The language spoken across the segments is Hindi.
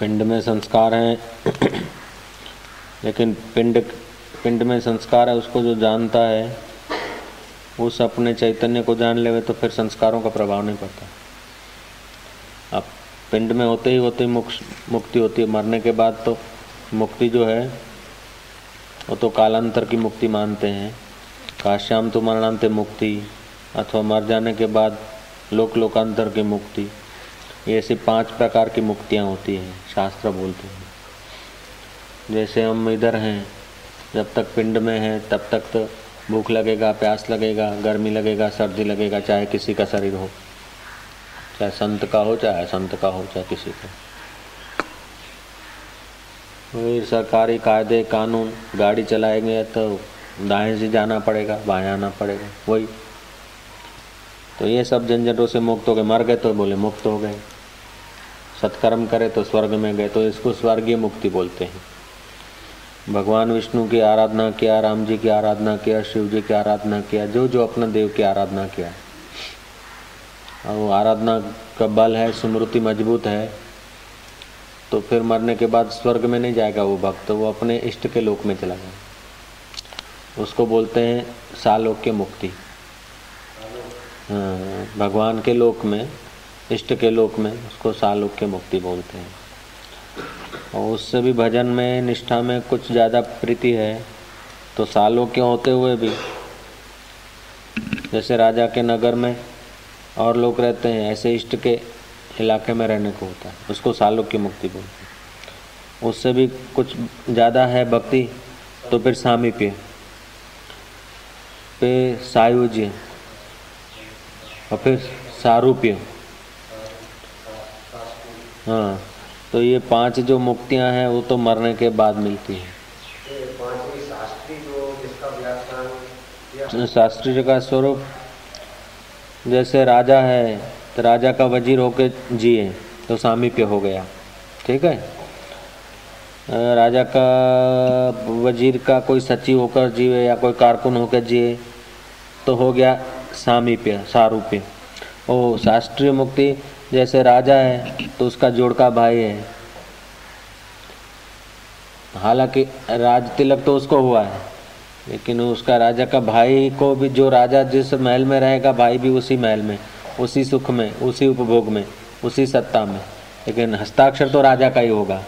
पिंड में संस्कार हैं। लेकिन पिंड पिंड में संस्कार है, उसको जो जानता है उस अपने चैतन्य को जान लेवे तो फिर संस्कारों का प्रभाव नहीं पड़ता। अब पिंड में होते ही होते ही मुक्ति होती है। मरने के बाद तो मुक्ति जो है, वो तो कालांतर की मुक्ति मानते हैं। काश्याम तो मरणांत मुक्ति, अथवा मर जाने के बाद लोक लोकांतर की मुक्ति। ये ऐसी पाँच प्रकार की मुक्तियाँ होती हैं, शास्त्र बोलते हैं। जैसे हम इधर हैं, जब तक पिंड में हैं, तब तक तो भूख लगेगा, प्यास लगेगा, गर्मी लगेगा, सर्दी लगेगा, चाहे किसी का शरीर हो, चाहे संत का हो, चाहे संत का हो, चाहे किसी का। फिर सरकारी कायदे, कानून, गाड़ी चलाएँगे तो दाएँ से जाना पड़ेगा, बाएँ आना पड़ेगा, वही। तो ये सब झंझटों से मुक्त हो गए, मर गए तो बोले, मुक्त हो गए। सत्कर्म करे तो स्वर्ग में गए तो इसको स्वर्गीय मुक्ति बोलते हैं। भगवान विष्णु की आराधना किया, राम जी की आराधना किया, शिव जी की आराधना किया, जो जो अपना देव की आराधना किया। और वो आराधना का बल है, स्मृति मज़बूत है तो फिर मरने के बाद स्वर्ग में नहीं जाएगा वो भक्त, वो अपने इष्ट के लोक में चला जाएगा उसको बोलते हैं सालोक्य मुक्ति। हाँ भगवान के लोक में इष्ट के लोक में उसको सालोक के मुक्ति बोलते हैं। और उससे भी भजन में, निष्ठा में कुछ ज़्यादा प्रीति है तो सालों के होते हुए भी, जैसे राजा के नगर में और लोग रहते हैं, ऐसे इष्ट के इलाके में रहने को होता है। उसको सालों की मुक्ति बोलते हैं। उससे भी कुछ ज़्यादा है भक्ति तो फिर सामीप्य पे सायुज्य और फिर सारूप्य हाँ तो ये पाँच जो मुक्तियाँ हैं वो तो मरने के बाद मिलती हैं। शास्त्री जी का स्वरूप जैसे राजा है तो राजा का वज़ीर होके जिए तो सामीप्य हो गया। ठीक है? राजा का वज़ीर का कोई सचिव होकर जिए या कोई कारकुन होकर जिए तो हो गया सामीप्य सारूप्य ओ शास्त्रीय मुक्ति जैसे राजा है तो उसका जोड़का भाई है। हालाँकि राज तिलक तो उसको हुआ है, लेकिन उसका राजा का भाई को भी, जो राजा जिस महल में रहेगा, भाई भी उसी महल में, उसी सुख में, उसी उपभोग में, उसी सत्ता में। लेकिन हस्ताक्षर तो राजा का ही होगा।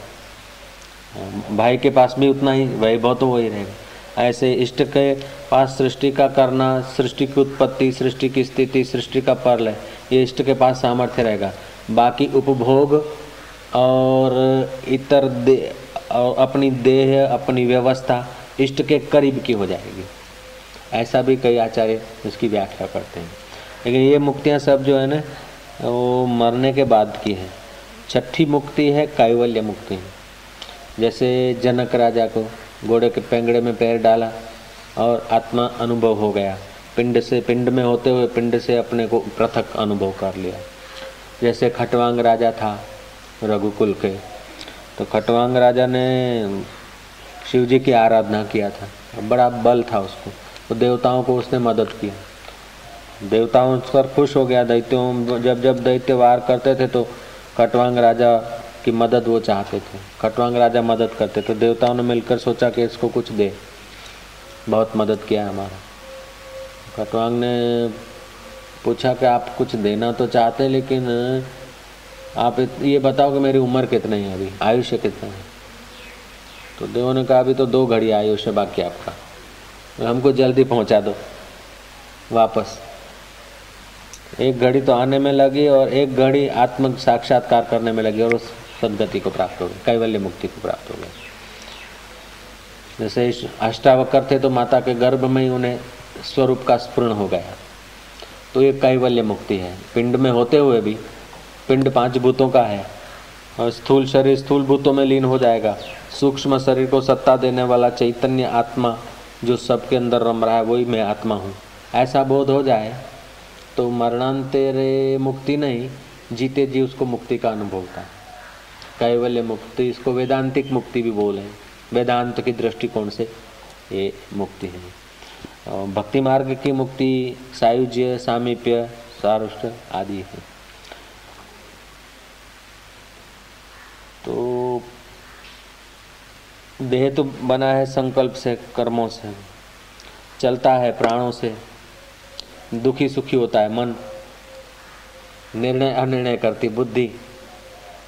भाई के पास भी उतना ही, वैभव तो वही रहेगा। ऐसे इष्ट के पास सृष्टि का करना, सृष्टि की उत्पत्ति, सृष्टि की स्थिति, सृष्टि का परलय ये इष्ट के पास सामर्थ्य रहेगा। बाकी उपभोग और इतर दे, और अपनी देह, अपनी व्यवस्था इष्ट के करीब की हो जाएगी। ऐसा भी कई आचार्य इसकी व्याख्या करते हैं। लेकिन ये मुक्तियाँ सब जो है ना, वो मरने के बाद की है। छठी मुक्ति है, कैवल्य मुक्ति। जैसे जनक राजा को घोड़े के पेंगड़े में पैर डाला और आत्मा अनुभव हो गया। पिंड से, पिंड में होते हुए पिंड से अपने को पृथक अनुभव कर लिया। जैसे खटवांग राजा था रघुकुल के तो खटवांग राजा ने शिव जी की आराधना किया था। बड़ा बल था उसको तो देवताओं को उसने मदद किया देवताओं पर खुश हो गया, दैत्यों जब जब दैत्य वार करते थे तो खटवांग राजा की मदद वो चाहते थे। खटवांग राजा मदद करते तो देवताओं ने मिलकर सोचा कि इसको कुछ दे। बहुत मदद किया है हमारा। खटवांग ने पूछा कि आप कुछ देना तो चाहते हैं, लेकिन आप ये बताओ कि मेरी उम्र कितनी है अभी? आयुष्य कितना है? तो देवों ने कहा, अभी तो दो घड़ी आयुष्य बाकी आपका। तो हमको जल्दी पहुँचा दो। वापस। एक घड़ी तो आने में लगी और एक घड़ी आत्म साक्षात्कार करने में लगी और उस सदगति को प्राप्त हो गई कैवल्य मुक्ति को प्राप्त हो गई जैसे अष्टावकर थे तो माता के गर्भ में ही उन्हें स्वरूप का स्पूर्ण हो गया। तो ये कैवल्य मुक्ति है। पिंड में होते हुए भी, पिंड पाँच भूतों का है, और स्थूल शरीर स्थूल भूतों में लीन हो जाएगा। सूक्ष्म शरीर को सत्ता देने वाला चैतन्य आत्मा जो सबके अंदर रम रहा है, वही मैं आत्मा हूँ। ऐसा बोध हो जाए तो मरणांतरे मुक्ति नहीं, जीते जी उसको मुक्ति का अनुभव होता है। कैवल्य मुक्ति, इसको वेदांतिक मुक्ति भी बोले वेदांत की दृष्टिकोण से ये मुक्ति है। भक्ति मार्ग की मुक्ति, सायुज्य, सामीप्य, सारुष्ट आदि है। तो देह तो बना है संकल्प से, कर्मों से, चलता है प्राणों से, दुखी सुखी होता है मन, निर्णय अनिर्णय करती बुद्धि।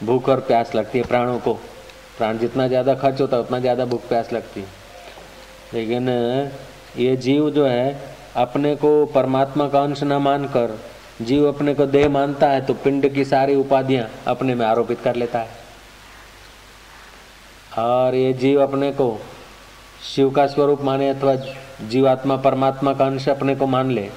भूख और प्यास लगती है प्राणों को। प्राण जितना ज़्यादा खर्च होता है, उतना ज़्यादा भूख प्यास लगती है। लेकिन, ये जीव जो है, अपने को परमात्मा का अंश न मानकर, जीव अपने को देह मानता है तो पिंड की सारी उपाधियाँ अपने में आरोपित कर लेता है। और ये जीव अपने को शिव का स्वरूप माने अथवा जीवात्मा, परमात्मा का अंश अपने को मान ले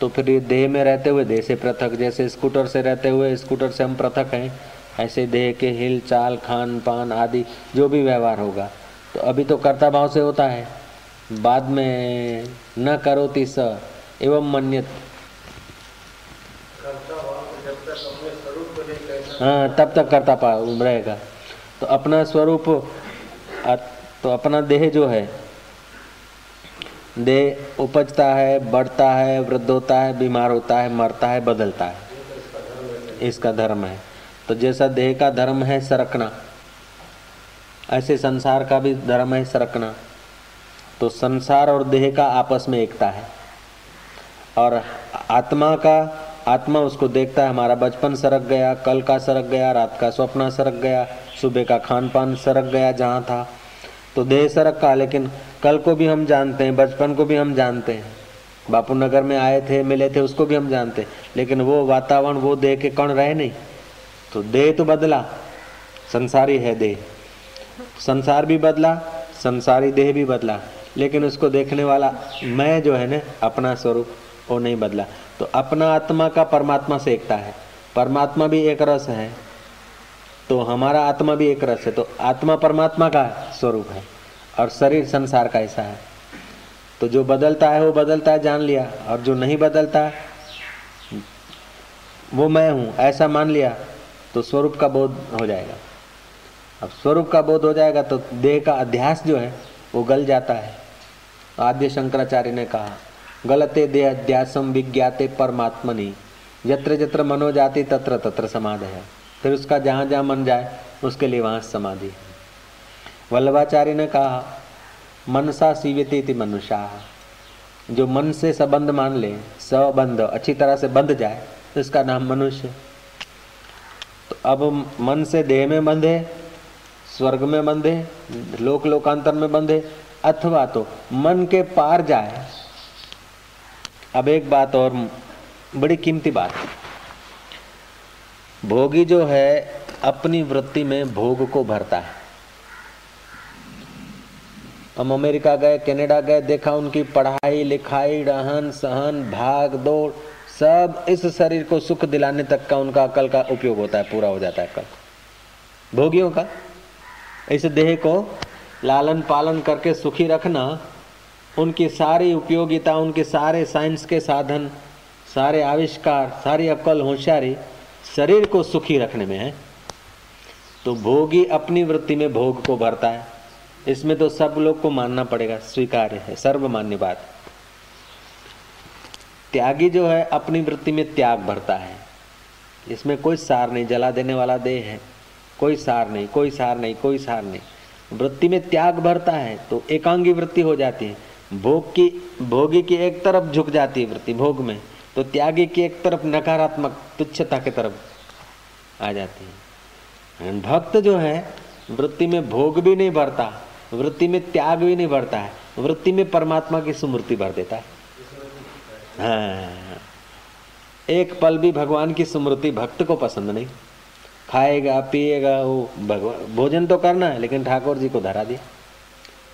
तो फिर ये देह में रहते हुए, देह से पृथक, जैसे स्कूटर से रहते हुए, स्कूटर से हम पृथक हैं ऐसे देह के हिल चाल खान पान आदि जो भी व्यवहार होगा। तो अभी तो कर्ता भाव से होता है। बाद में न करोति स एवं मन्यत। हाँ तब तक करता पा रहेगा। तो अपना स्वरूप तो अपना देह जो है देह उपजता है बढ़ता है वृद्ध होता है बीमार होता है मरता है बदलता है। इसका धर्म है। तो जैसा देह का धर्म है सरकना, ऐसे संसार का भी धर्म है सरकना। तो संसार और देह का आपस में एकता है। और आत्मा का, आत्मा उसको देखता है, हमारा बचपन सरक गया, कल का सरक गया, रात का स्वप्न सरक गया, सुबह का खान पान सरक गया, जहाँ था। तो देह सरक का लेकिन कल को भी हम जानते हैं, बचपन को भी हम जानते हैं। बापू नगर में आए थे, मिले थे, उसको भी हम जानते हैं। लेकिन वो वातावरण, वो देह के कण रहे नहीं। तो देह तो बदला, संसारी है देह संसार भी बदला, संसारी देह भी बदला, लेकिन उसको देखने वाला मैं जो है ना, अपना स्वरूप, वो नहीं बदला। तो अपना आत्मा का परमात्मा से एकता है। परमात्मा भी एक रस है तो हमारा आत्मा भी एक रस है तो आत्मा परमात्मा का स्वरूप है, और शरीर संसार का ऐसा है। तो जो बदलता है, वो बदलता है, जान लिया, और जो नहीं बदलता, वो मैं हूँ, ऐसा मान लिया तो स्वरूप का बोध हो जाएगा। अब स्वरूप का बोध हो जाएगा तो देह का अध्यास जो है, वो गल जाता है। आद्य शंकराचार्य ने कहा, गलते देह अध्यासम विज्ञाते परमात्मनि। यत्र यत्र मनो जाति तत्र तत्र समाधि है। फिर उसका जहाँ जहाँ मन जाए, उसके लिए वहाँ समाधि है। वल्लभाचार्य ने कहा, मनसा सीवती मनुष्या जो मन से संबंध मान ले सबंध अच्छी तरह से बंध जाए तो इसका नाम मनुष्य तो अब मन से देह में बंधे, स्वर्ग में बंधे, लोक लोकांतर में बंधे, अथवा तो मन के पार जाए। अब एक बात और बड़ी कीमती बात। भोगी जो है, अपनी वृत्ति में भोग को भरता है। हम अमेरिका गए, कनाडा गए, देखा उनकी पढ़ाई, लिखाई रहन सहन भाग दौड़ सब इस शरीर को सुख दिलाने तक का उनका अकल का उपयोग होता है, पूरा हो जाता है अकल। भोगियों का, इस देह को लालन पालन करके सुखी रखना, उनकी सारी उपयोगिता, उनके सारे साइंस के साधन, सारे आविष्कार, सारी अक्ल, होशियारी शरीर को सुखी रखने में है। तो भोगी अपनी वृत्ति में भोग को भरता है। इसमें तो सब लोग को मानना पड़ेगा, स्वीकार्य है, सर्वमान्य बात। त्यागी जो है, अपनी वृत्ति में त्याग भरता है। इसमें कोई सार नहीं, जला देने वाला देह है। कोई सार नहीं, कोई सार नहीं, कोई सार नहीं। वृत्ति में त्याग भरता है तो एकांगी वृत्ति हो जाती है। भोग की, भोगी की एक तरफ़ झुक जाती है वृत्ति, भोग में। तो त्यागी की एक तरफ़ नकारात्मक तुच्छता की तरफ़ आ जाती है। भक्त जो है, वृत्ति में भोग भी नहीं भरता, वृत्ति में त्याग भी नहीं भरता है। वृत्ति में परमात्मा की स्मृति भर देता है। एक पल भी भगवान की स्मृति भक्त को पसंद नहीं। खाएगा, पिएगा, वो भगवान, भोजन तो करना है, लेकिन ठाकुर जी को धरा दिया।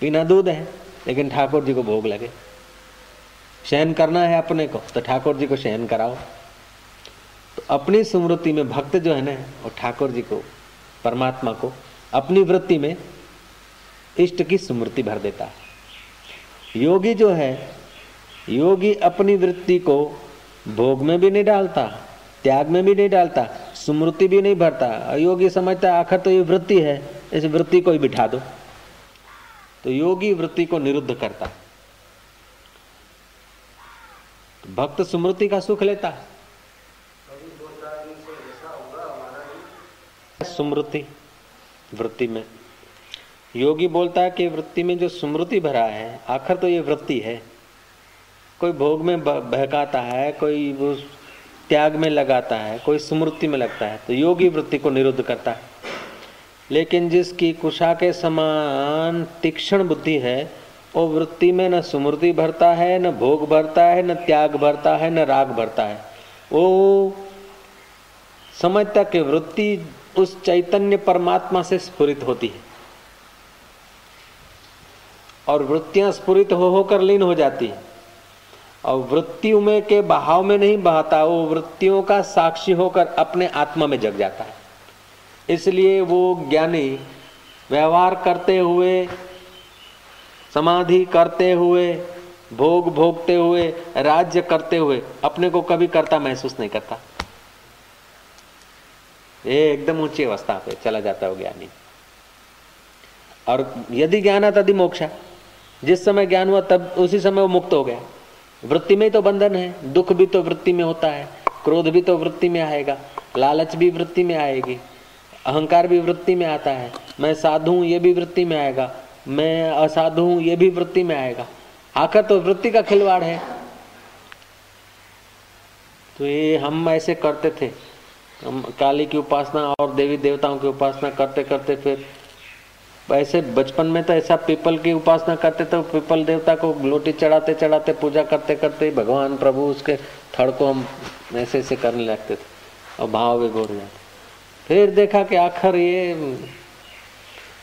पीना दूध है, लेकिन ठाकुर जी को भोग लगे। शयन करना है अपने को तो ठाकुर जी को शयन कराओ। तो अपनी स्मृति में भक्त जो है ना, वो ठाकुर जी को, परमात्मा को, अपनी वृत्ति में इष्ट की स्मृति भर देता है। योगी जो है योगी अपनी वृत्ति को भोग में भी नहीं डालता, त्याग में भी नहीं डालता, स्मृति भी नहीं भरता। योगी समझता आखिर तो ये वृत्ति है, इस वृत्ति को ही बिठा दो। तो योगी वृत्ति को निरुद्ध करता। तो भक्त स्मृति का सुख लेता। स्मृति, वृत्ति में। योगी बोलता है कि वृत्ति में जो स्मृति भरा है, आखिर तो ये वृत्ति है। कोई भोग में बहकाता है, कोई त्याग में लगाता है, कोई स्मृति में लगता है तो योगी वृत्ति को निरुद्ध करता है। लेकिन जिसकी कुशा के समान तीक्ष्ण बुद्धि है, वो वृत्ति में न स्मृति भरता है, न भोग भरता है, न त्याग भरता है, न राग भरता है। वो समझता कि वृत्ति उस चैतन्य परमात्मा से स्फुरित होती है। और वृत्तियाँ स्फुरित हो, होकर लीन हो जाती है। और वृत्तियों में के बहाव में नहीं बहाता, वो वृत्तियों का साक्षी होकर अपने आत्मा में जग जाता है। इसलिए वो ज्ञानी व्यवहार करते हुए, समाधि करते हुए, भोग भोगते हुए, राज्य करते हुए अपने को कभी करता महसूस नहीं करता। ये एकदम ऊँची अवस्था पे चला जाता है ज्ञानी। और यदि ज्ञान आता तभी मोक्षा जिस समय ज्ञान हुआ तब उसी समय वो मुक्त हो गया। वृत्ति में तो बंधन है, दुख भी तो वृत्ति में होता है, क्रोध भी तो वृत्ति में आएगा, लालच भी वृत्ति में आएगी, अहंकार भी वृत्ति में आता है, मैं साधु हूँ, ये भी वृत्ति में आएगा, मैं असाधु हूँ, ये भी वृत्ति में आएगा। आखिर तो वृत्ति का खिलवाड़ है। तो ये हम ऐसे करते थे, हम काली की उपासना और देवी देवताओं की उपासना करते करते फिर ऐसे बचपन में तो ऐसा पीपल की उपासना करते तो पीपल देवता को लोटी चढ़ाते चढ़ाते, पूजा करते करते भगवान प्रभु उसके थड़ को हम ऐसे ऐसे करने लगते थे और भाव भी घोर जाते फिर देखा कि आखिर ये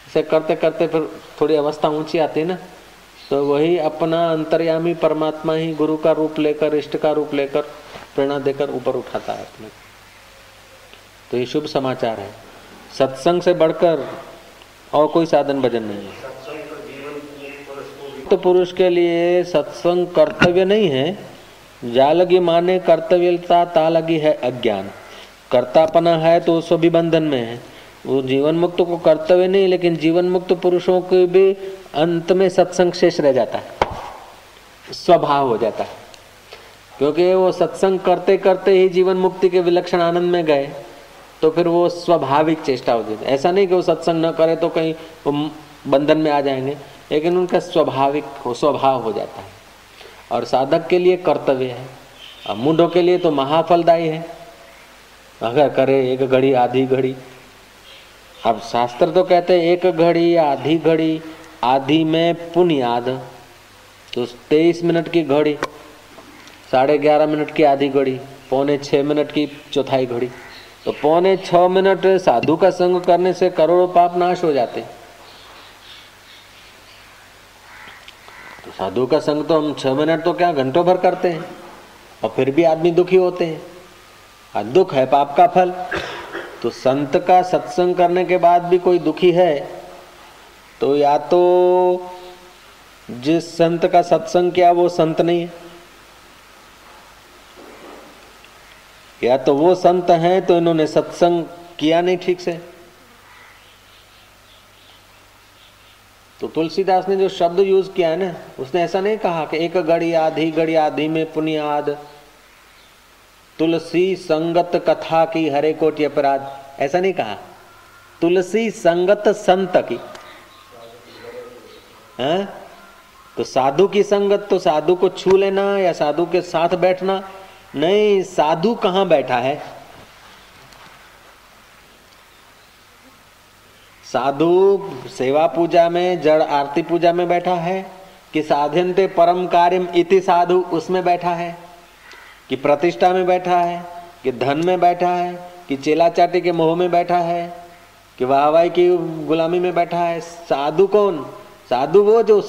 ऐसे करते करते फिर थोड़ी अवस्था ऊँची आती ना तो वही अपना अंतर्यामी परमात्मा ही गुरु का रूप लेकर, इष्ट का रूप लेकर, प्रेरणा देकर ऊपर उठाता है अपने तो ये शुभ समाचार है। सत्संग से बढ़कर और कोई साधन भजन नहीं है। तो पुरुष के लिए सत्संग कर्तव्य नहीं है। जा लगी माने कर्तव्यता ता लगी है अज्ञान। कर्तापना है तो सो भी बंधन में है। वो जीवन मुक्त को कर्तव्य नहीं, लेकिन जीवन मुक्त पुरुषों के भी अंत में सत्संग शेष रह जाता है। स्वभाव हो जाता है। क्योंकि वो सत्संग करते करते ही जीवन मुक्ति के विलक्षण आनंद में गए। तो फिर वो स्वाभाविक चेष्टा होती है। ऐसा नहीं कि वो सत्संग न करे तो कहीं वो बंधन में आ जाएँगे, लेकिन उनका स्वाभाविक हो, स्वभाव हो जाता है। और साधक के लिए कर्तव्य है, और मुंडों के लिए तो महाफलदायी है। अगर करे एक घड़ी, आधी घड़ी। अब शास्त्र तो कहते हैं, एक घड़ी, आधी घड़ी, आधी में पुनियाद। तो तेईस मिनट की घड़ी, साढ़े ग्यारह मिनट की आधी घड़ी, पौने छः मिनट की चौथाई घड़ी। तो पौने छ मिनट साधु का संग करने से करोड़ों पाप नाश हो जाते। तो साधु का संग तो हम छह मिनट तो क्या घंटों भर करते हैं, और फिर भी आदमी दुखी होते हैं। और दुख है पाप का फल तो संत का सत्संग करने के बाद भी कोई दुखी है तो या तो जिस संत का सत्संग किया वो संत नहीं है। या तो वो संत हैं तो इन्होंने सत्संग किया नहीं ठीक से? तो तुलसीदास ने जो शब्द यूज़ किया है ना, उसने ऐसा नहीं कहा कि एक घड़ी आधी घड़ी आधी में पुनियाद, तुलसी संगत कथा की हरे कोटि अपराध। ऐसा नहीं कहा। तुलसी संगत संत की। है? तो साधु की संगत तो साधु को छू लेना या साधु के साथ बैठना नहीं, साधु कहाँ बैठा है? साधु सेवा पूजा में, जड़ आरती पूजा में बैठा है? कि साधनते परम कार्य इति साधु उसमें बैठा है? कि प्रतिष्ठा में बैठा है? कि धन में बैठा है? कि चेला चाटी के मोह में बैठा है? कि वाहवाई की गुलामी में बैठा है? साधु कौन? साधु वो जो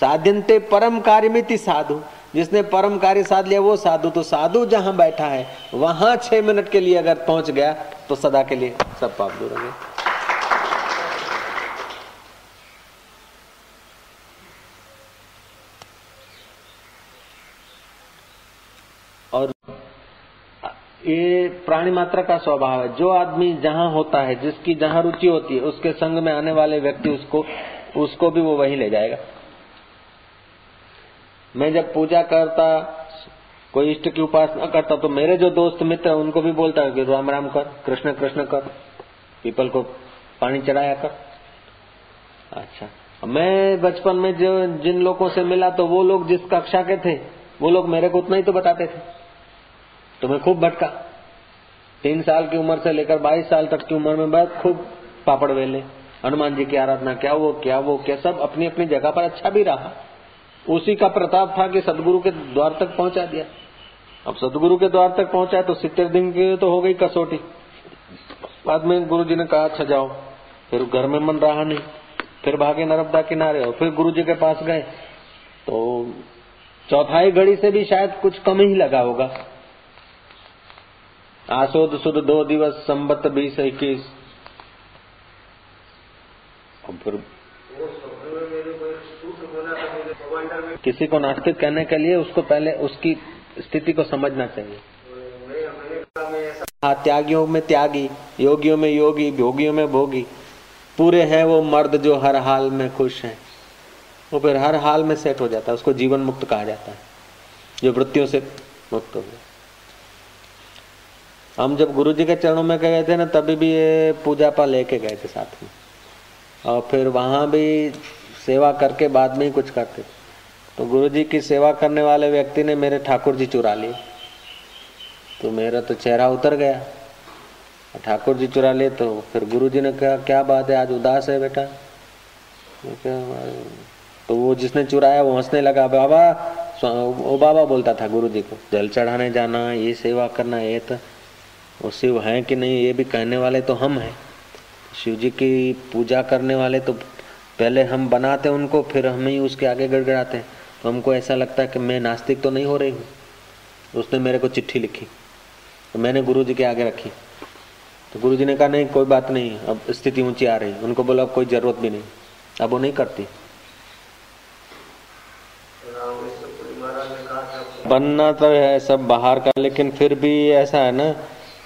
साधनते परम कार्य साधु। जिसने परम कार्य साध लिया, वो साधु। तो साधु जहाँ बैठा है, वहाँ छह मिनट के लिए अगर पहुँच गया तो सदा के लिए सब पाप दूर होंगे और ये प्राणी मात्रा का स्वभाव है। जो आदमी जहाँ होता है, जिसकी जहाँ रुचि होती है, उसके संग में आने वाले व्यक्ति उसको उसको भी वो वही ले जाएगा। मैं जब पूजा करता, कोई इष्ट की उपासना करता तो मेरे जो दोस्त मित्र उनको भी बोलता कि राम राम कर, कृष्ण कृष्ण कर, पीपल को पानी चढ़ाया कर। अच्छा। मैं बचपन में जो, जिन लोगों से मिला तो वो लोग जिस कक्षा के थे, वो लोग मेरे को उतना ही तो बताते थे। तो मैं खूब भटका। तीन साल की उम्र से लेकर बाईस साल तक की उम्र में बहुत खूब पापड़ वेले, हनुमान जी की आराधना, क्या वो क्या वो, क्या सब अपनी अपनी जगह पर अच्छा भी रहा। उसी का प्रताप था कि सदगुरु के द्वार तक पहुँचा दिया। अब सदगुरु के द्वार तक पहुँचा तो सितर दिन की तो हो गई कसौटी। बाद में गुरु जी ने कहा अच्छा जाओ। फिर घर में मन रहा नहीं। फिर भागे नर्मदा किनारे और फिर गुरु जी के पास गए। तो चौथाई घड़ी से भी शायद कुछ कम ही लगा होगा। आसोद सुद दो दिवस संबत बीस इक्कीस। और फिर किसी को नास्तिक कहने के लिए उसको पहले उसकी स्थिति को समझना चाहिए। हाँ त्यागियों में त्यागी, योगियों में योगी, भोगियों में भोगी। पूरे हैं वो मर्द जो हर हाल में खुश हैं। वो फिर हर हाल में सेट हो जाता है, उसको जीवन मुक्त कहा जाता है। जो वृत्तियों से मुक्त हो गया। हम जब गुरु जी के चरणों में गए थे ना, तभी भी ये पूजा पा लेके गए थे साथ में। और फिर वहाँ भी सेवा करके बाद में ही कुछ करते। तो गुरु जी की सेवा करने वाले व्यक्ति ने मेरे ठाकुर जी चुरा लिए। तो मेरा तो चेहरा उतर गया। ठाकुर जी चुरा लिए तो फिर गुरु जी ने कहा, क्या बात है, आज उदास है बेटा? तो वो जिसने चुराया वो हंसने लगा, बाबा वो बाबा बोलता था गुरु जी को, जल चढ़ाने जाना, ये सेवा करना, ये तो वो शिव हैं कि नहीं, ये भी कहने वाले तो हम हैं। शिव जी की पूजा करने वाले तो पहले हम बनाते उनको, फिर हम ही उसके आगे गड़गड़ाते हैं। तो हमको ऐसा लगता है कि मैं नास्तिक तो नहीं हो रही हूँ। उसने मेरे को चिट्ठी लिखी तो मैंने गुरु जी के आगे रखी। तो गुरु जी ने कहा, नहीं, कोई बात नहीं, अब स्थिति ऊँची आ रही उनको बोला, अब कोई ज़रूरत भी नहीं, अब वो नहीं करती। बनना तो है सब बाहर का, लेकिन फिर भी ऐसा है ना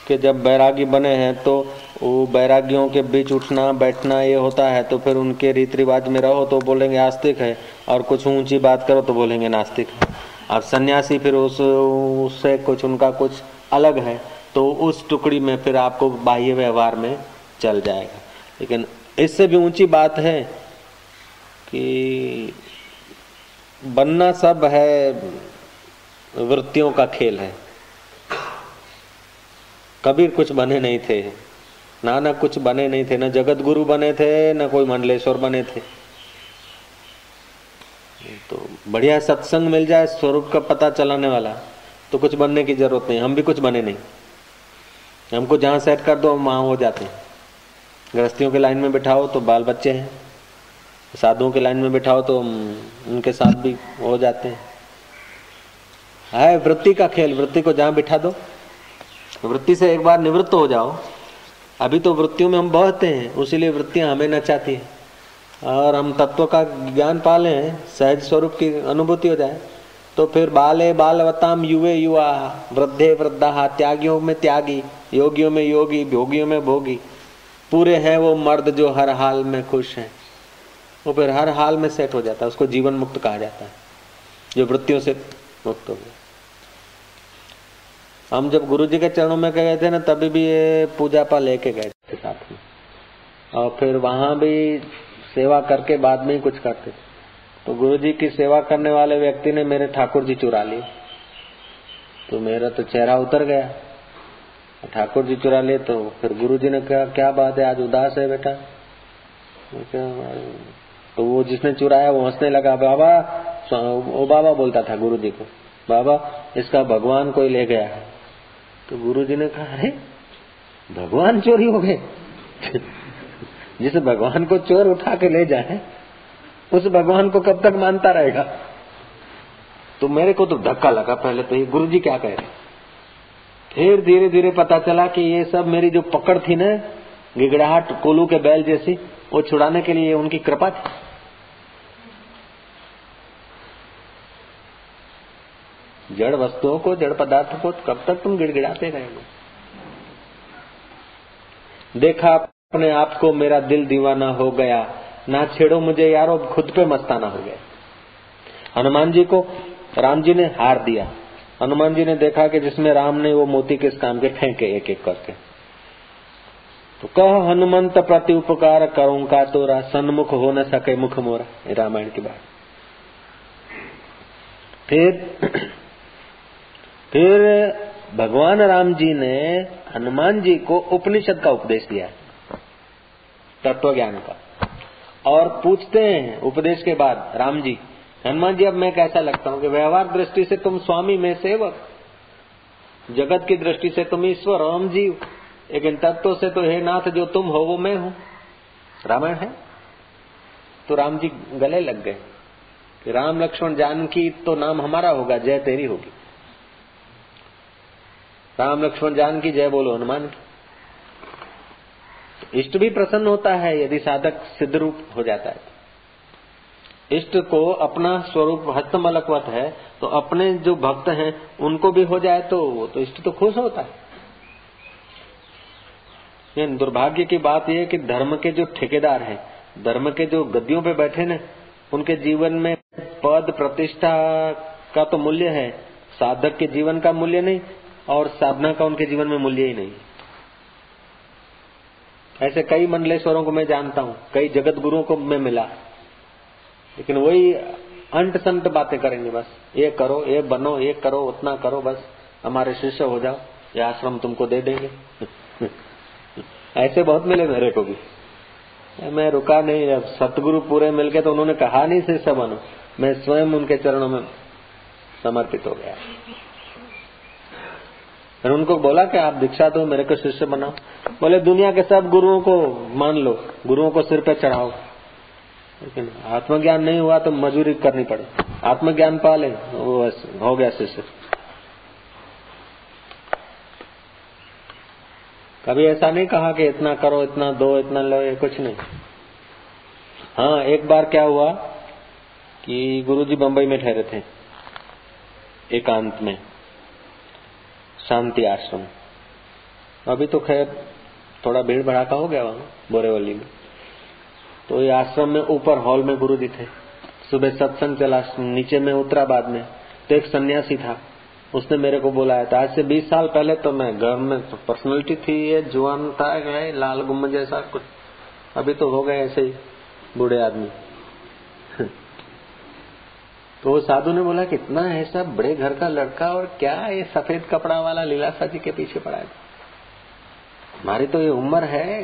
कि जब बैरागी बने हैं तो वो बैरागियों के बीच उठना, बैठना ये होता है तो फिर उनके रीति रिवाज में रहो तो बोलेंगे आस्तिक है, और कुछ ऊँची बात करो तो बोलेंगे नास्तिक है। और सन्यासी फिर उस, उससे कुछ, उनका कुछ अलग है तो उस टुकड़ी में फिर आपको बाह्य व्यवहार में चल जाएगा। लेकिन इससे भी ऊँची बात है कि बनना सब है, वृत्तियों का खेल है। कबीर कुछ बने नहीं थे। नानक कुछ बने नहीं थे, ना जगत गुरु बने थे, न कोई मंडलेश्वर बने थे। तो बढ़िया सत्संग मिल जाए, स्वरूप का पता चलाने वाला तो कुछ बनने की ज़रूरत नहीं, हम भी कुछ बने नहीं। हमको जहाँ सेट कर दो, हम वहाँ हो जाते हैं। गृहस्थियों के लाइन में बिठाओ तो बाल बच्चे हैं। साधुओं के लाइन में बिठाओ तो उनके साथ भी हो जाते हैं। है, वृत्ति का खेल, वृत्ति को जहाँ बिठा दो, वृत्ति से एक बार निवृत्त हो जाओ। अभी तो वृत्तियों में हम बहते हैं, उसीलिए वृत्तियाँ हमें नचाती हैं। और हम तत्व का ज्ञान पाले हैं, सहज स्वरूप की अनुभूति हो जाए तो फिर बाले बालवताम युवे युवा, वृद्धे वृद्धा, त्यागियों में त्यागी, योगियों में योगी, भोगियों में भोगी। पूरे हैं वो मर्द जो हर हाल में खुश हैं। वो फिर हर हाल में सेट हो जाता है, उसको जीवन मुक्त कहा जाता है, जो वृत्तियों से मुक्त हो गया। हम जब गुरु जी के चरणों में गए थे ना, तभी भी ये पूजा पा लेके गए थे साथ में। और फिर वहाँ भी सेवा करके बाद में ही कुछ करते थे। तो गुरु जी की सेवा करने वाले व्यक्ति ने मेरे ठाकुर जी चुरा लिए। तो मेरा तो चेहरा उतर गया। ठाकुर जी चुरा लिए तो फिर गुरु जी ने कहा, क्या बात है, आज उदास है बेटा। तो वो जिसने चुराया, वो हंसने लगा, बाबा वो बाबा बोलता था गुरु जी को, बाबा, इसका भगवान कोई ले गया है। तो गुरु जी ने कहा, अरे, भगवान चोरी हो गए। जिस भगवान को चोर उठा के ले जाए, उस भगवान को कब तक मानता रहेगा? तो मेरे को तो धक्का लगा पहले तो ये गुरु जी क्या कह रहे फिर धीरे धीरे पता चला कि ये सब मेरी जो पकड़ थी ना, गिगड़ाहट, कोलू के बैल जैसी, वो छुड़ाने के लिए उनकी कृपा थी। जड़ वस्तुओं को, जड़ पदार्थों को कब तक तुम गिड़गिड़ाते रहेंगे? देखा अपने आप को मेरा दिल दीवाना हो गया, ना छेड़ो मुझे यारो, खुद पे मस्ताना हो गया। हनुमान जी को राम जी ने हार दिया। हनुमान जी ने देखा कि जिसमें राम ने, वो मोती किस काम के फेंके एक एक करके। तो कह हनुमंत, प्रति उपकार करूँ का तोरा, सन्मुख हो न सके मुख मोरा। रामायण की बात। फिर फिर भगवान राम जी ने हनुमान जी को उपनिषद का उपदेश दिया तत्व ज्ञान का। और पूछते हैं उपदेश के बाद, राम जी, हनुमान जी, अब मैं कैसा लगता हूँ कि व्यवहार दृष्टि से तुम स्वामी में सेवक, जगत की दृष्टि से तुम ईश्वर राम जी, लेकिन तत्व से तो हे नाथ, जो तुम हो, वो मैं हूँ। रामायण है? तो राम जी गले लग गए कि राम लक्ष्मण जानकी तो नाम हमारा होगा, जय तेरी होगी। राम लक्ष्मण जान की जय बोलो, हनुमान की। इष्ट भी प्रसन्न होता है यदि साधक सिद्ध रूप हो जाता है। इष्ट को अपना स्वरूप हस्तमलकवत है तो अपने जो भक्त हैं, उनको भी हो जाए तो वो तो इष्ट तो खुश होता है। दुर्भाग्य की बात यह कि धर्म के जो ठेकेदार हैं, धर्म के जो गद्दियों पे बैठे न उनके जीवन में पद प्रतिष्ठा का तो मूल्य है, साधक के जीवन का मूल्य नहीं और साधना का उनके जीवन में मूल्य ही नहीं। ऐसे कई मंडलेश्वरों को मैं जानता हूँ, कई जगत गुरुओं को मैं मिला। लेकिन वही अंट संत बातें करेंगे बस। ये करो, ये बनो, ये करो, उतना करो, बस। हमारे शिष्य हो जाओ, ये आश्रम तुमको दे देंगे। ऐसे बहुत मिले मेरे को भी। मैं रुका नहीं, अब सतगुरु पूरे मिल गए तो उन्होंने कहा नहीं, शिष्य बनो। मैं स्वयं उनके चरणों में समर्पित हो गया। फिर उनको बोला कि आप दीक्षा दो, मेरे को शिष्य बनाओ। बोले, दुनिया के सब गुरुओं को मान लो, गुरुओं को सिर पे चढ़ाओ। लेकिन आत्मज्ञान नहीं हुआ तो मजूरी करनी पड़े। आत्मज्ञान पा ले वो हो गया शिष्य। कभी ऐसा नहीं कहा कि इतना करो, इतना दो, इतना लो, ये कुछ नहीं। हाँ एक बार क्या हुआ कि गुरुजी बंबई में ठहरे थे, एकांत में। शांति आश्रम। अभी तो खैर थोड़ा भीड़ भड़ाका हो गया वहाँ, बोरेवली में। तो ये आश्रम में ऊपर हॉल में गुरु जी थे। सुबह सत्संग चला, नीचे में उतरा बाद में। तो एक सन्यासी था। उसने मेरे को बुलाया था। आज से 20 साल पहले तो मैं घर में तो पर्सनैलिटी थी ये, जुआन था लाल गुम्म जैसा कुछ। अभी तो हो गए ऐसे ही, बूढ़े आदमी। तो वो साधु ने बोला कितना ऐसा बड़े घर का लड़का और क्या ये सफ़ेद कपड़ा वाला लीलासा जी के पीछे पड़ा है? हमारी तो ये उम्र है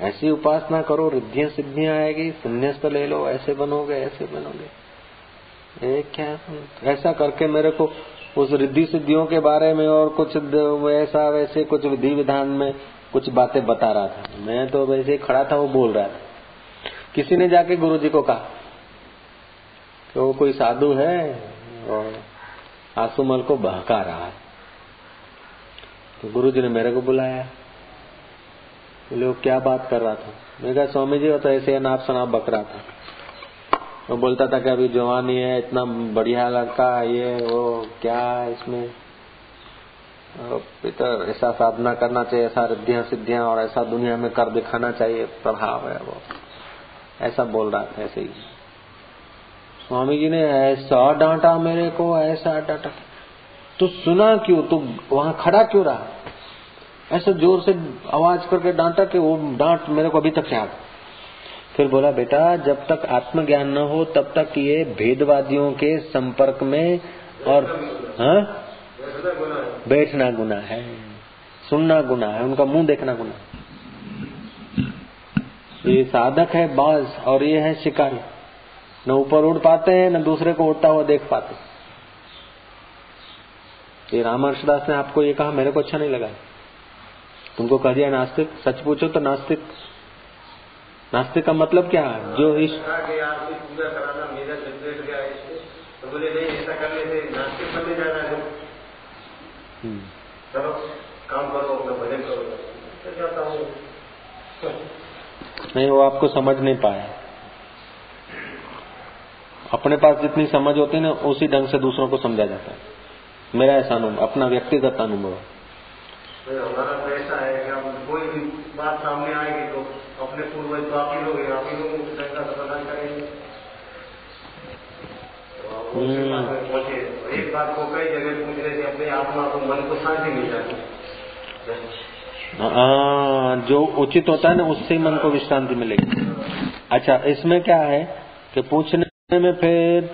ऐसी उपासना करो, रिद्धियाँ सिद्धियाँ आएगी, संन्यास तो ले लो, ऐसे बनोगे ऐसे बनोगे। क्या ऐसा करके मेरे को उस रिद्धि सिद्धियों के बारे में और कुछ वैसा वैसे कुछ विधि विधान में कुछ बातें बता रहा था। मैं तो वैसे ही खड़ा था, वो बोल रहा था। किसी ने जाके गुरु जी को कहा तो कोई साधु है और आसुमल को बहका रहा है। तो गुरु जी ने मेरे को बुलाया। बोले क्या बात कर रहा था? मैं कहा, स्वामी जी, वो तो ऐसे नाप शनाप बक रहा था। वो बोलता था कि अभी जवानी है, इतना बढ़िया लड़का ये, वो, क्या इसमें? पितर ऐसा साधना करना चाहिए, ऐसा रिद्धियाँ सिद्धियाँ और ऐसा दुनिया में कर दिखाना चाहिए, प्रभाव है वो। ऐसा बोल रहा था, ऐसे ही। स्वामी जी ने ऐसा डांटा मेरे को, ऐसा डांटा। तो सुना क्यों? तू वहाँ खड़ा क्यों रहा? ऐसा ज़ोर से आवाज़ करके डांटा कि वो डांट मेरे को अभी तक याद। फिर बोला, बेटा, जब तक आत्मज्ञान न हो, तब तक ये भेदवादियों के संपर्क में और हाँ? बैठना गुना है, सुनना गुना है, उनका मुँह देखना गुना ये साधक है बाज और ये है शिकारी। न ऊपर उड़ पाते हैं न दूसरे को उड़ता हुआ देख पाते ये रामहर्षदास ने आपको ये कहा मेरे को अच्छा नहीं लगा। तुमको कह दिया नास्तिक सच पूछो तो नास्तिक। नास्तिक का मतलब क्या है? जो इस हम्म। काम करो भजन करो। नहीं वो आपको समझ नहीं पाया। अपने पास जितनी समझ होती है ना उसी ढंग से दूसरों को समझा जाता है। मेरा ऐसा अनुभव अपना व्यक्तिगत अनुभव। तो हमारा तो ऐसा है कि हम कोई भी बात सामने आएगी तो अपने पूर्वज तो आप ही लोग आप ही लोग का समाधान करेंगे। तो एक बात को कई जगह पूछ रहे थे अपने आत्मा को मन को शांति मिल जाती हाँ, जो उचित होता है ना उससे ही मन को विश्रांति मिलेगी। अच्छा इसमें क्या है कि पूछने में फिर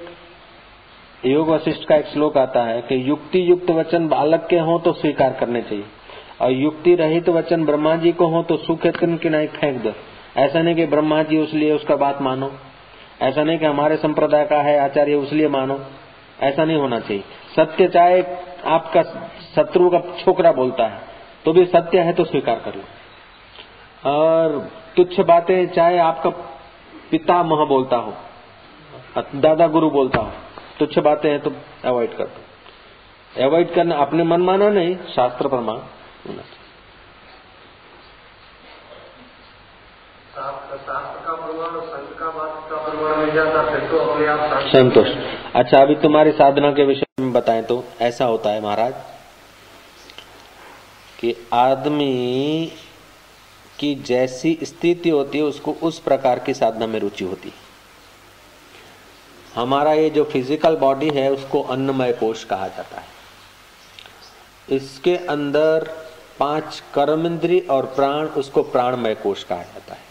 योग वशिष्ठ का एक श्लोक आता है कि युक्ति युक्त वचन बालक के हो तो स्वीकार करने चाहिए। और युक्ति रहित वचन ब्रह्मा जी को हो तो सूखे तिन किनाई फेंक दो। ऐसा नहीं कि ब्रह्मा जी उसलिए उसका बात मानो। ऐसा नहीं कि हमारे संप्रदाय का है, आचार्य उसलिए मानो। ऐसा नहीं होना चाहिए। सत्य चाहे आपका शत्रु का छोकरा बोलता है तो भी सत्य है तो स्वीकार कर लो और तुच्छ बातें चाहे आपका पिता मह बोलता हो दादा गुरु बोलता हो तुच्छ बातें हैं तो अवॉइड कर दो। अवॉइड करना अपने मन माना नहीं शास्त्र प्रमाण होना चाहिए संतोष। अच्छा अभी तुम्हारी साधना के विषय में बताएँ तो ऐसा होता है महाराज कि आदमी की जैसी स्थिति होती है उसको उस प्रकार की साधना में रुचि होती है। हमारा ये जो फ़िज़िकल बॉडी है, उसको अन्नमय कोष कहा जाता है। इसके अंदर पाँच कर्म इंद्री और प्राण, उसको प्राणमय कोष कहा जाता है।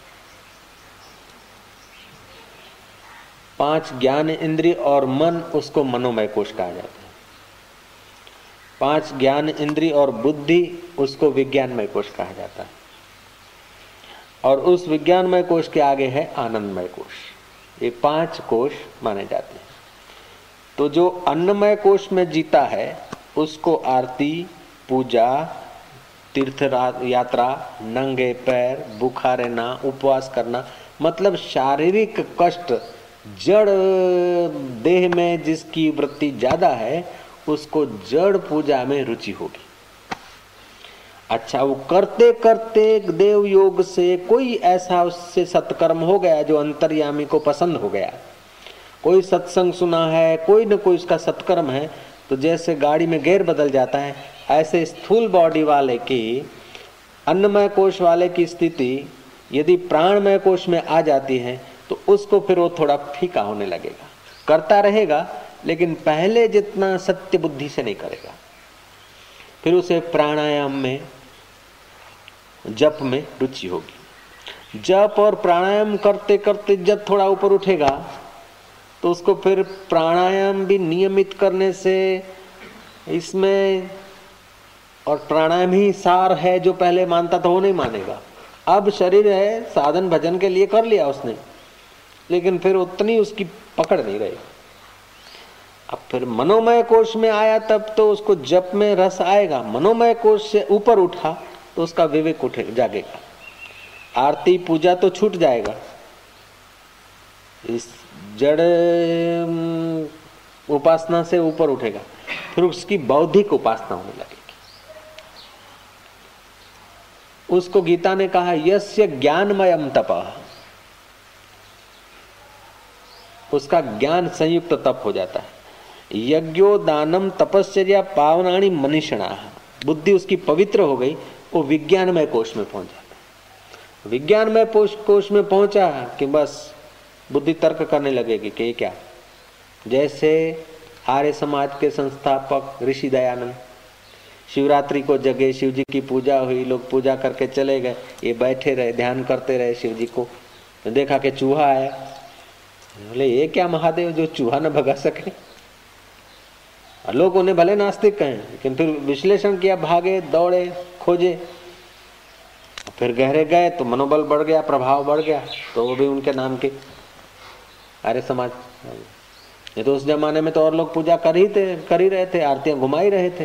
पाँच ज्ञान इंद्रिय और मन, उसको मनोमय कोष कहा जाता है। पाँच ज्ञान इंद्रिय और बुद्धि, उसको विज्ञानमय कोष कहा जाता है। और उस विज्ञानमय कोष के आगे है आनंदमय कोष ये पाँच कोष माने जाते हैं। तो जो अन्नमय कोष में जीता है, उसको आरती, पूजा, तीर्थ यात्रा, नंगे पैर, बुखार रहना उपवास करना मतलब शारीरिक कष्ट, जड़, देह में जिसकी वृत्ति ज़्यादा है, उसको जड़ पूजा में रुचि होगी। अच्छा वो करते करते देव योग से कोई ऐसा उससे सत्कर्म हो गया जो अंतर्यामी को पसंद हो गया। कोई सत्संग सुना है, कोई न कोई उसका सत्कर्म है तो जैसे गाड़ी में गेयर बदल जाता है, ऐसे स्थूल बॉडी वाले की, अन्नमय कोश वाले की स्थिति यदि प्राणमय कोश में आ जाती है तो उसको फिर वो थोड़ा फीका होने लगेगा। करता रहेगा, लेकिन पहले जितना सत्य बुद्धि से नहीं करेगा। फिर उसे प्राणायाम में जप में रुचि होगी। जप और प्राणायाम करते करते जब थोड़ा ऊपर उठेगा तो उसको फिर प्राणायाम भी नियमित करने से इसमें और प्राणायाम ही सार है जो पहले मानता था वो नहीं मानेगा। अब शरीर है, साधन भजन के लिए कर लिया उसने, लेकिन फिर उतनी उसकी पकड़ नहीं रही। अब फिर मनोमय कोष में आया तब तो उसको जप में रस आएगा। मनोमय कोष से ऊपर उठा तो उसका विवेक उठे, जागेगा। आरती पूजा तो छूट जाएगा। इस जड़ उपासना से ऊपर उठेगा, फिर उसकी बौद्धिक उपासना होने लगेगी। उसको गीता ने कहा, यस्य ज्ञानमयम तप। उसका ज्ञान संयुक्त तप हो जाता है। यज्ञो दानम तपस्या पावनाणी मनीषणा। बुद्धि उसकी पवित्र हो गई वो विज्ञानमय कोष में पहुँच। जाता विज्ञानमय कोष में पहुँचा कि बस बुद्धि तर्क करने लगेगी कि क्या? जैसे आर्य समाज के संस्थापक ऋषि दयानंद, शिवरात्रि को जगे शिव जी की पूजा हुई, लोग पूजा करके चले गए, ये बैठे रहे, ध्यान करते रहे शिव जी को देखा कि चूहा आया बोले, ये क्या महादेव जो चूहा न भगा सके? लोग उन्हें भले नास्तिक कहें, लेकिन फिर विश्लेषण किया, भागे, दौड़े। खोजे। फिर गहरे गए तो मनोबल बढ़ गया, प्रभाव बढ़ गया तो वो भी उनके नाम के आर्य समाज। ये तो उस जमाने में तो और लोग पूजा कर ही थे, कर ही रहे थे, आरतियाँ घुमा ही रहे थे।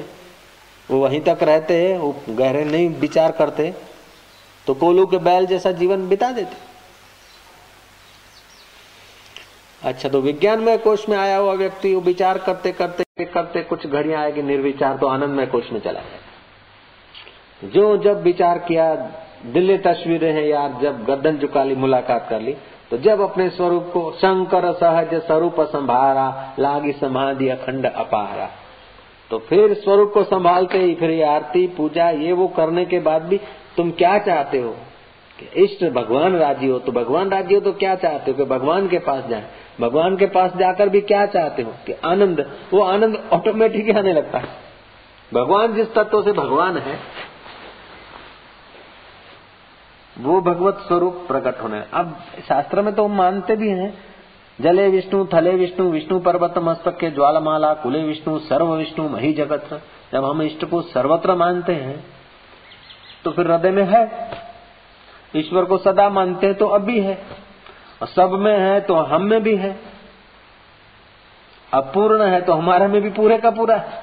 वो वहीं तक रहते वो गहरे नहीं विचार करते। तो कोलू के बैल जैसा जीवन बिता देते। अच्छा तो विज्ञान में कोष में आया हुआ व्यक्ति, वो विचार करते करते करते कुछ घड़ियाँ आएगी, निर्विचार तो आनंदमय कोष में चला जाएगा जो जब विचार किया, दिल्ली तस्वीरें हैं यार जब गर्दन झुका ली, मुलाकात कर ली तो जब अपने स्वरूप को शंकर सहज स्वरूप संभारा, लागी समाधि अखंड अपारा। तो फिर स्वरूप को संभालते ही फिर आरती, पूजा, ये वो करने के बाद भी तुम क्या चाहते हो? इष्ट भगवान राज़ी हो तो भगवान राज़ी हो तो क्या चाहते हो? कि भगवान के पास जाए। भगवान के पास जाकर भी क्या चाहते हो? कि आनंद, वो आनंद ऑटोमेटिक आने लगता है। भगवान जिस तत्व से भगवान है वो भगवत स्वरूप प्रकट होने अब शास्त्र में तो हम मानते भी हैं, जले विष्णु, थले विष्णु विष्णु पर्वत मस्तक के ज्वालमाला, कुले विष्णु, सर्व विष्णु, मही जगत। जब हम इष्ट को सर्वत्र मानते हैं तो फिर हृदय में है। ईश्वर को सदा मानते हैं तो अब भी है। और सब में है तो हम में भी है। अपूर्ण है तो हमारे में भी पूरे का पूरा है।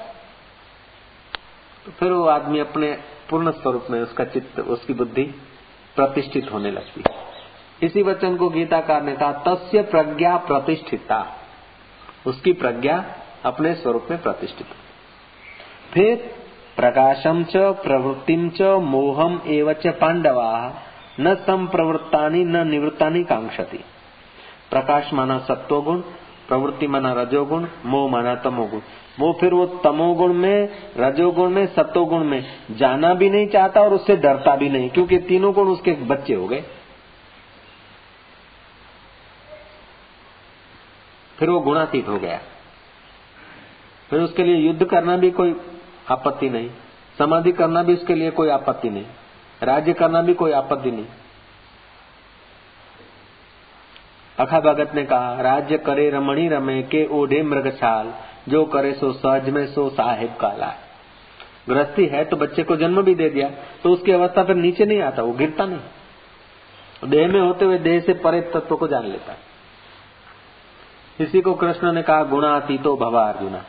तो फिर वो आदमी अपने पूर्ण स्वरूप में, उसका चित्त, उसकी बुद्धि प्रतिष्ठित होने लगती है। इसी वचन को गीताकार ने कहा, तस्य प्रज्ञा प्रतिष्ठिता। उसकी प्रज्ञा अपने स्वरूप में प्रतिष्ठित फिर प्रकाशम च प्रवृत्तिम च मोहम एवच पांडवा, न संप्रवृत्ता न निवृत्ता कांक्षति प्रकाश माना सत्वगुण प्रवृत्ति माना रजोगुण, मोह माना तमोगुण। वो फिर वो तमोगुण में, रजोगुण में सतोगुण में जाना भी नहीं चाहता और उससे डरता भी नहीं, क्योंकि तीनों गुण उसके बच्चे हो गए। फिर वो गुणातीत हो गया। फिर उसके लिए युद्ध करना भी कोई आपत्ति नहीं, समाधि करना भी उसके लिए कोई आपत्ति नहीं, राज्य करना भी कोई आपत्ति नहीं। अखा भगत ने कहा, राज्य करे रमणी रमे के ओढ़े मृगछाल जो करे सो सहज में सो साहेब काला गृहस्थी है तो बच्चे को जन्म भी दे दिया तो उसकी अवस्था फिर नीचे नहीं आता, वो गिरता नहीं। देह में होते हुए देह से परे तत्व को जान लेता इसी को कृष्ण ने कहा गुणातीतो भवा अर्जुना।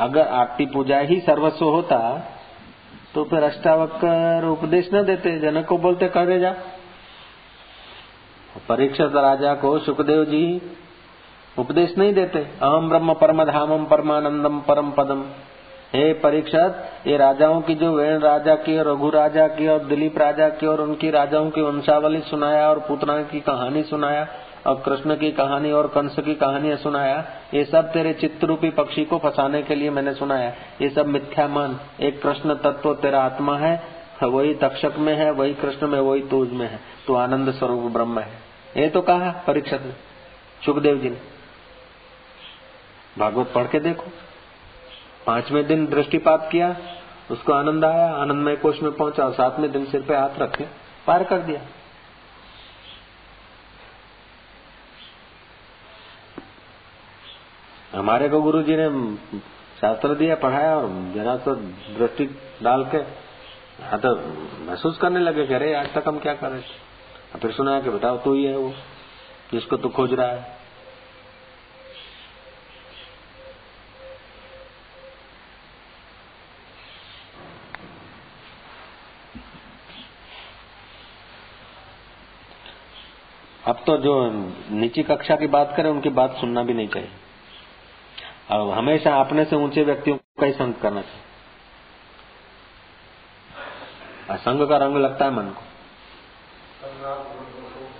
अगर आरती पूजा ही सर्वस्व होता तो फिर अष्टावक्र उपदेश न देते, जनक को बोलते करे जा परीक्षित राजा को सुखदेव जी उपदेश नहीं देते अहम ब्रह्म परम धामम परमानंदम परम पदम हे परीक्षित, ये राजाओं की जो वेण राजा की और रघु राजा की और दिलीप राजा की और उनकी राजाओं की वंशावली सुनाया और पुतना की कहानी सुनाया और कृष्ण की कहानी और कंस की कहानियाँ सुनाया। ये सब तेरे चित्रूपी पक्षी को फंसाने के लिए मैंने सुनाया। ये सब मिथ्या मन, एक कृष्ण तत्व तेरा आत्मा है, वही तक्षक में है, वही कृष्ण में, वही तूज में है। तो आनंद स्वरूप ब्रह्म है। ये तो कहा परीक्षक ने, सुखदेव जी ने। भागवत पढ़ के देखो। पाँचवें दिन दृष्टिपात किया, उसको आनंद आया, आनंदमय कोष में पहुँचा और सातवें दिन सिर पे हाथ रखे, पार कर दिया। हमारे को गुरु जी ने शास्त्र दिया, पढ़ाया और जरा तो दृष्टि डाल के हाँ तो महसूस करने लगे कि अरे आज तक हम क्या कर रहे फिर सुना कि बताओ तू ही है वो, जिसको तू खोज रहा है। अब तो जो नीची कक्षा की बात करें, उनकी बात सुनना भी नहीं चाहिए। अब हमेशा अपने से ऊँचे व्यक्तियों का ही संग करना चाहिए। संग का रंग लगता है मन को।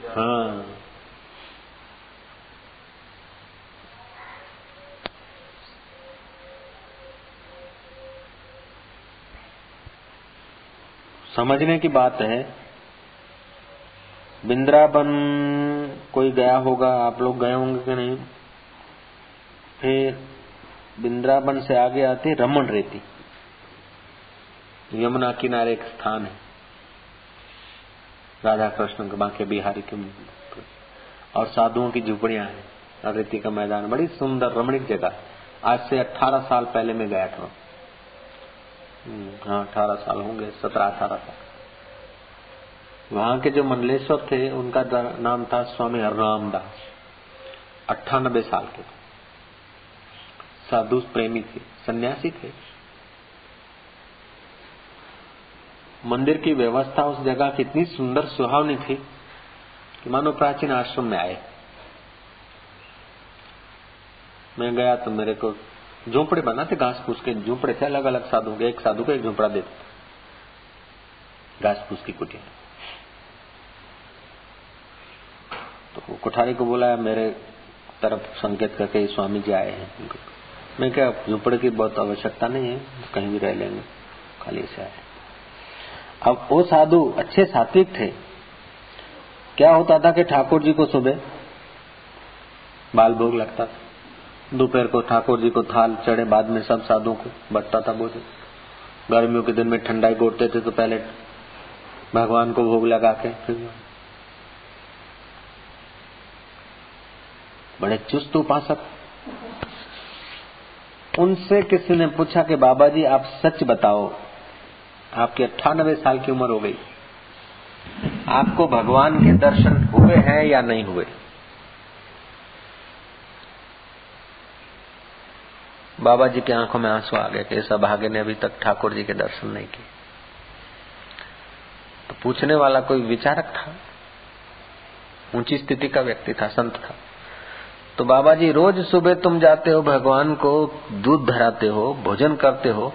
हाँ। समझने की बात है, बिंद्राबन कोई गया होगा, आप लोग गए होंगे कि नहीं? फिर बिंद्राबन से आगे आती रमन रेती। यमुना किनारे एक स्थान है। राधा कृष्ण के बांके बिहारी के और साधुओं की झुपड़ियाँ हैं। रेती का मैदान, बड़ी सुंदर रमणीक जगह। आज से 18 साल पहले मैं गया था। हाँ अठारह साल होंगे, सत्रह अठारह साल। वहाँ के जो मंडलेश्वर थे, उनका नाम था स्वामी हरनाम दास। अट्ठानबे साल के थे। साधु प्रेमी थे, सन्यासी थे। मंदिर की व्यवस्था उस जगह की इतनी सुंदर सुहावनी थी कि मानो प्राचीन आश्रम में आए। मैं गया तो मेरे को झोंपड़े बनाते, घास फूस के झोंपड़े थे अलग अलग साधु के, एक साधु को एक झोंपड़ा देते। घास फूस की कुटिया। तो कोठारी को बोला, मेरे तरफ़ संकेत करके स्वामी जी आए हैं। मैं क्या, झुपड़े की बहुत आवश्यकता नहीं है, कहीं भी रह लेंगे, खाली से आए। अब वो साधु अच्छे सात्विक थे। क्या होता था कि ठाकुर जी को सुबह बाल भोग लगता था। दोपहर को ठाकुर जी को थाल चढ़े, बाद में सब साधुओं को बटता था भोजन। गर्मियों के दिन में ठंडाई गोटते थे तो पहले भगवान को भोग लगा के फिर बड़े चुस्त उपासक उनसे किसी ने पूछा कि, बाबा जी, आप सच बताओ, आपकी अट्ठानबे साल की उम्र हो गई। आपको भगवान के दर्शन हुए हैं या नहीं हुए? बाबा जी की आँखों में आँसू आ गए कि इस अभागे ने अभी तक ठाकुर जी के दर्शन नहीं किए। तो पूछने वाला कोई विचारक था? ऊँची स्थिति का व्यक्ति था, संत था। तो बाबा जी, रोज सुबह तुम जाते हो, भगवान को दूध धराते हो, भोजन करते हो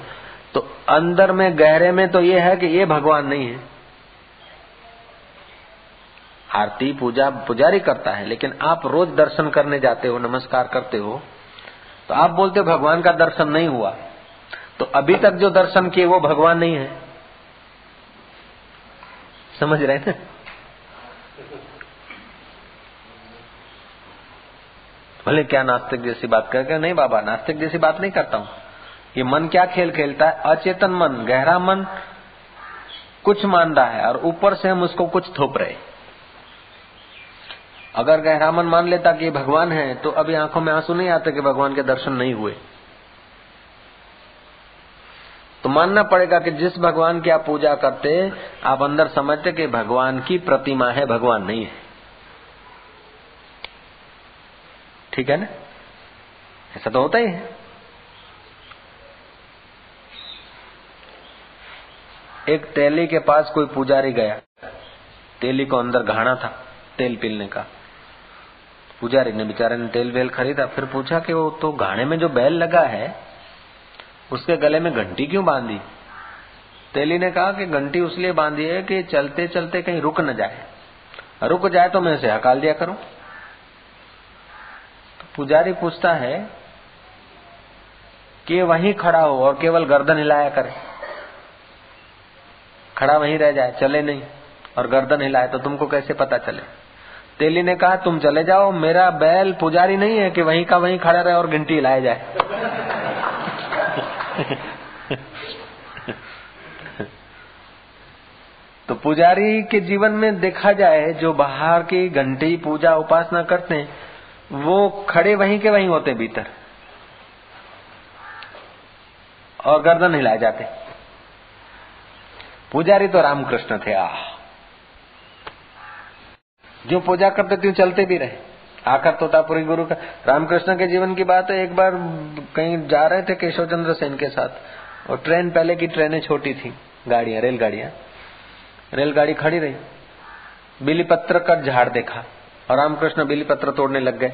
तो अंदर में, गहरे में तो ये है कि ये भगवान नहीं है। आरती पूजा, पुजारी करता है, लेकिन आप रोज दर्शन करने जाते हो, नमस्कार करते हो तो आप बोलते हो, भगवान का दर्शन नहीं हुआ। तो अभी तक जो दर्शन किए, वो भगवान नहीं है। समझ रहे हैं? भले क्या नास्तिक जैसी बात करके नहीं, बाबा, नास्तिक जैसी बात नहीं करता हूँ। ये मन क्या खेल खेलता है? अचेतन मन, गहरा मन कुछ मान रहा है और ऊपर से हम उसको कुछ थोप रहे अगर गहरा मन मान लेता कि ये भगवान है तो अभी आँखों में आँसू नहीं आते कि भगवान के दर्शन नहीं हुए। तो मानना पड़ेगा कि जिस भगवान की आप पूजा करते, आप अंदर समझते कि भगवान की प्रतिमा है, भगवान नहीं है। ठीक है ना? ऐसा तो होता ही है। एक तेली के पास कोई पुजारी गया। तेली को अंदर घाना था, तेल पीलने का। पुजारी ने बेचारे ने तेल वेल खरीदा, फिर पूछा कि वो तो घाने में जो बैल लगा है, उसके गले में घंटी क्यों बांधी? तेली ने कहा कि घंटी उसलिए बांधी है कि चलते चलते कहीं रुक न जाए। रुक जाए तो मैं उसे हकाल दिया करूँ। पुजारी पूछता है कि वहीं खड़ा हो और केवल गर्दन हिलाया करे। खड़ा वहीं रह जाए, चले नहीं और गर्दन हिलाए तो तुमको कैसे पता चले? तेली ने कहा, तुम चले जाओ, मेरा बैल पुजारी नहीं है कि वहीं का वहीं खड़ा रहे और घंटी हिलाया जाए। तो पुजारी के जीवन में देखा जाए, जो बाहर की घंटी पूजा उपासना करते हैं वो खड़े वहीं के वहीं होते भीतर। और गर्दन हिलाए जाते। पुजारी तो रामकृष्ण थे आ जो पूजा करते थे, चलते भी रहे। आकर तोतापुरी गुरु का, रामकृष्ण के जीवन की बात है एक बार कहीं जा रहे थे केशव चंद्र सेन के साथ। और ट्रेन पहले की ट्रेनें छोटी थी, गाड़ियाँ, रेलगाड़ियाँ। रेलगाड़ी खड़ी रही। बिली पत्र का झाड़ देखा। और रामकृष्ण बिली पत्र तोड़ने लग गए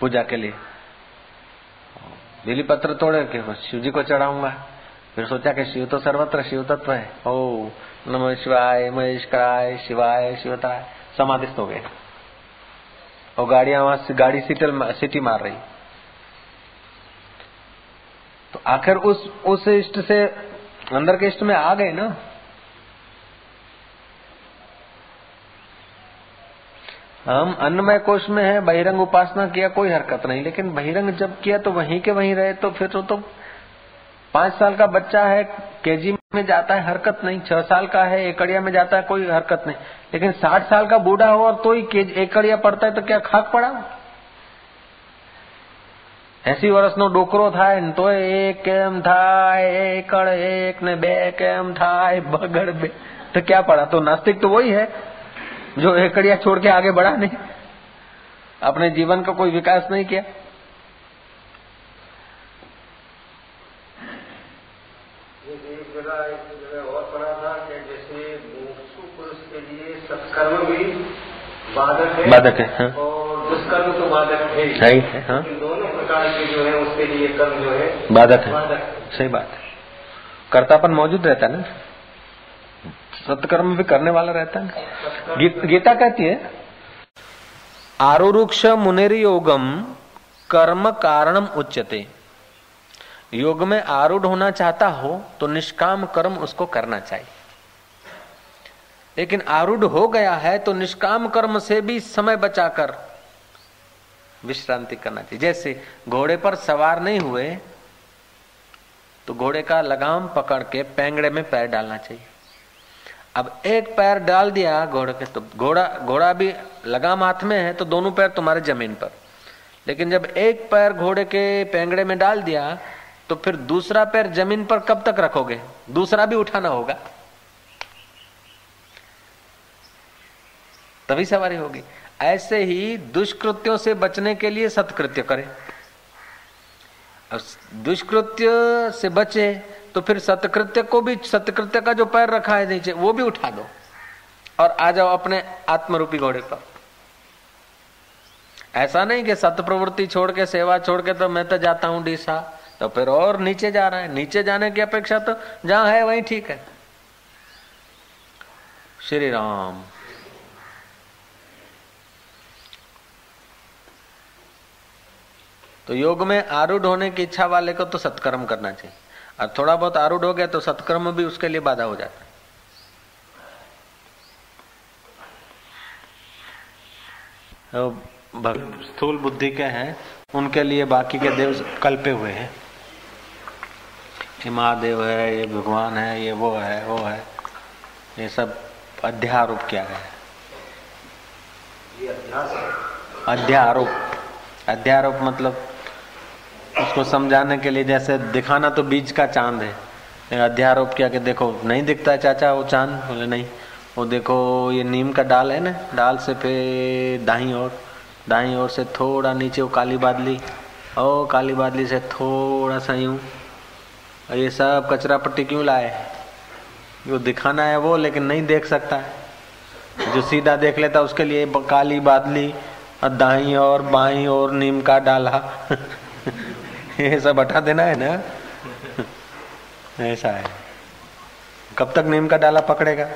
पूजा के लिए। बिली पत्र तोड़े के शिव जी को चढ़ाऊँगा। फिर सोचा कि शिव तो सर्वत्र शिव तत्व है। ओ नम शिवाय महेश कराय शिवाय, शिवताय। समाधिस्थ हो गए। और गाड़िया वहाँ गाड़ी सीटल सिटी मार रही। तो आखिर उस उस इष्ट से अंदर के इष्ट में आ गए ना? हम अन्नमय कोष में है बहिरंग उपासना किया कोई हरकत नहीं लेकिन बहिरंग जब किया तो वहीं के वहीं रहे तो फिर तो, तो पांच साल का बच्चा है केजी में जाता है हरकत नहीं छह साल का है एकड़िया में जाता है कोई हरकत नहीं लेकिन साठ साल का बूढ़ा हो और तो ही एकड़िया पड़ता है तो क्या खाक पड़ा એસી વર્ષનો ડોકરો થાય ને તોય એક કેમ થાય એકડ એક ને બે કેમ થાય બગડ બે तो क्या पड़ा तो नास्तिक तो वही है जो एकड़िया छोड़ के आगे बढ़ा नहीं। अपने जीवन का कोई विकास नहीं किया। बाधक है बाधक है। और दुष्कर्म तो बाधक है है। ही है दोनों प्रकार के जो है उसके लिए कर्म जो है बाधक है। बाधक सही बात है। कर्तापन मौजूद रहता है ना। सत्कर्म भी करने वाला रहता है। गी, गीता कहती है आरुरुक्ष मुनेरी योगम कर्म कारणम उच्चते योग में आरूढ़ होना चाहता हो तो निष्काम कर्म उसको करना चाहिए। लेकिन आरूढ़ हो गया है तो निष्काम कर्म से भी समय बचाकर विश्रांति करना चाहिए। जैसे घोड़े पर सवार नहीं हुए तो घोड़े का लगाम पकड़ के पैंगड़े में पैर डालना चाहिए। अब एक पैर डाल दिया घोड़े के तो घोड़ा घोड़ा भी लगाम हाथ में है तो दोनों पैर तुम्हारे ज़मीन पर। लेकिन जब एक पैर घोड़े के पैंगड़े में डाल दिया तो फिर दूसरा पैर ज़मीन पर कब तक रखोगे? दूसरा भी उठाना होगा। तभी सवारी होगी। ऐसे ही दुष्कृत्यों से बचने के लिए सत्कृत्य करें। दुष्कृत्य से बचे तो फिर सतकृत्य को भी, सतकृत्य का जो पैर रखा है नीचे, वो भी उठा दो। और आ जाओ अपने आत्मरूपी घोड़े पर। ऐसा नहीं कि सत प्रवृत्ति छोड़ के, सेवा छोड़ के तो मैं तो जाता हूँ डीसा तो फिर और नीचे जा रहा है। नीचे जाने की अपेक्षा तो जहाँ है वहीं ठीक है। श्री राम। तो योग में आरूढ़ होने की इच्छा वाले को तो सत्कर्म करना चाहिए। और थोड़ा बहुत आरूढ़ हो गया तो सत्कर्म भी उसके लिए बाधा हो जाता है। तो स्थूल बुद्धि के हैं उनके लिए बाकी के देव कल्पे हुए हैं। ये महादेव है ये भगवान है ये वो है वो है ये सब अध्यारोप क्या है। अध्यारोप। अध्यारोप मतलब उसको समझाने के लिए जैसे दिखाना तो बीज का चाँद है। अध्यारोप किया कि देखो, नहीं दिखता है चाचा, वो चाँद? बोले, नहीं। वो देखो, ये नीम का डाल है ना, डाल से पे दाही और दाही और से थोड़ा नीचे वो काली बादली। और काली बादली से थोड़ा सा यूँ। ये सब कचरा पट्टी क्यों लाए? जो दिखाना है वो, लेकिन नहीं देख सकता है। जो सीधा देख लेता, उसके लिए काली बादली दाई और बाई और नीम का डाला। ये सब हटा देना है ना? ऐसा है। कब तक नीम का डाला पकड़ेगा?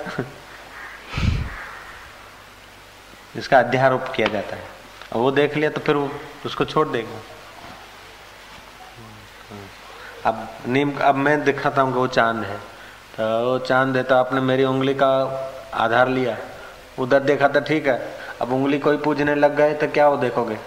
इसका अध्यारोप किया जाता है। वो देख लिया तो फिर वो उसको छोड़ देगा। अब नीम अब मैं दिखाता हूँ कि वो चाँद है। तो वो चाँद है तो आपने मेरी उंगली का आधार लिया। उधर देखा तो ठीक है। अब उंगली कोई पूजने लग गए तो क्या वो देखोगे?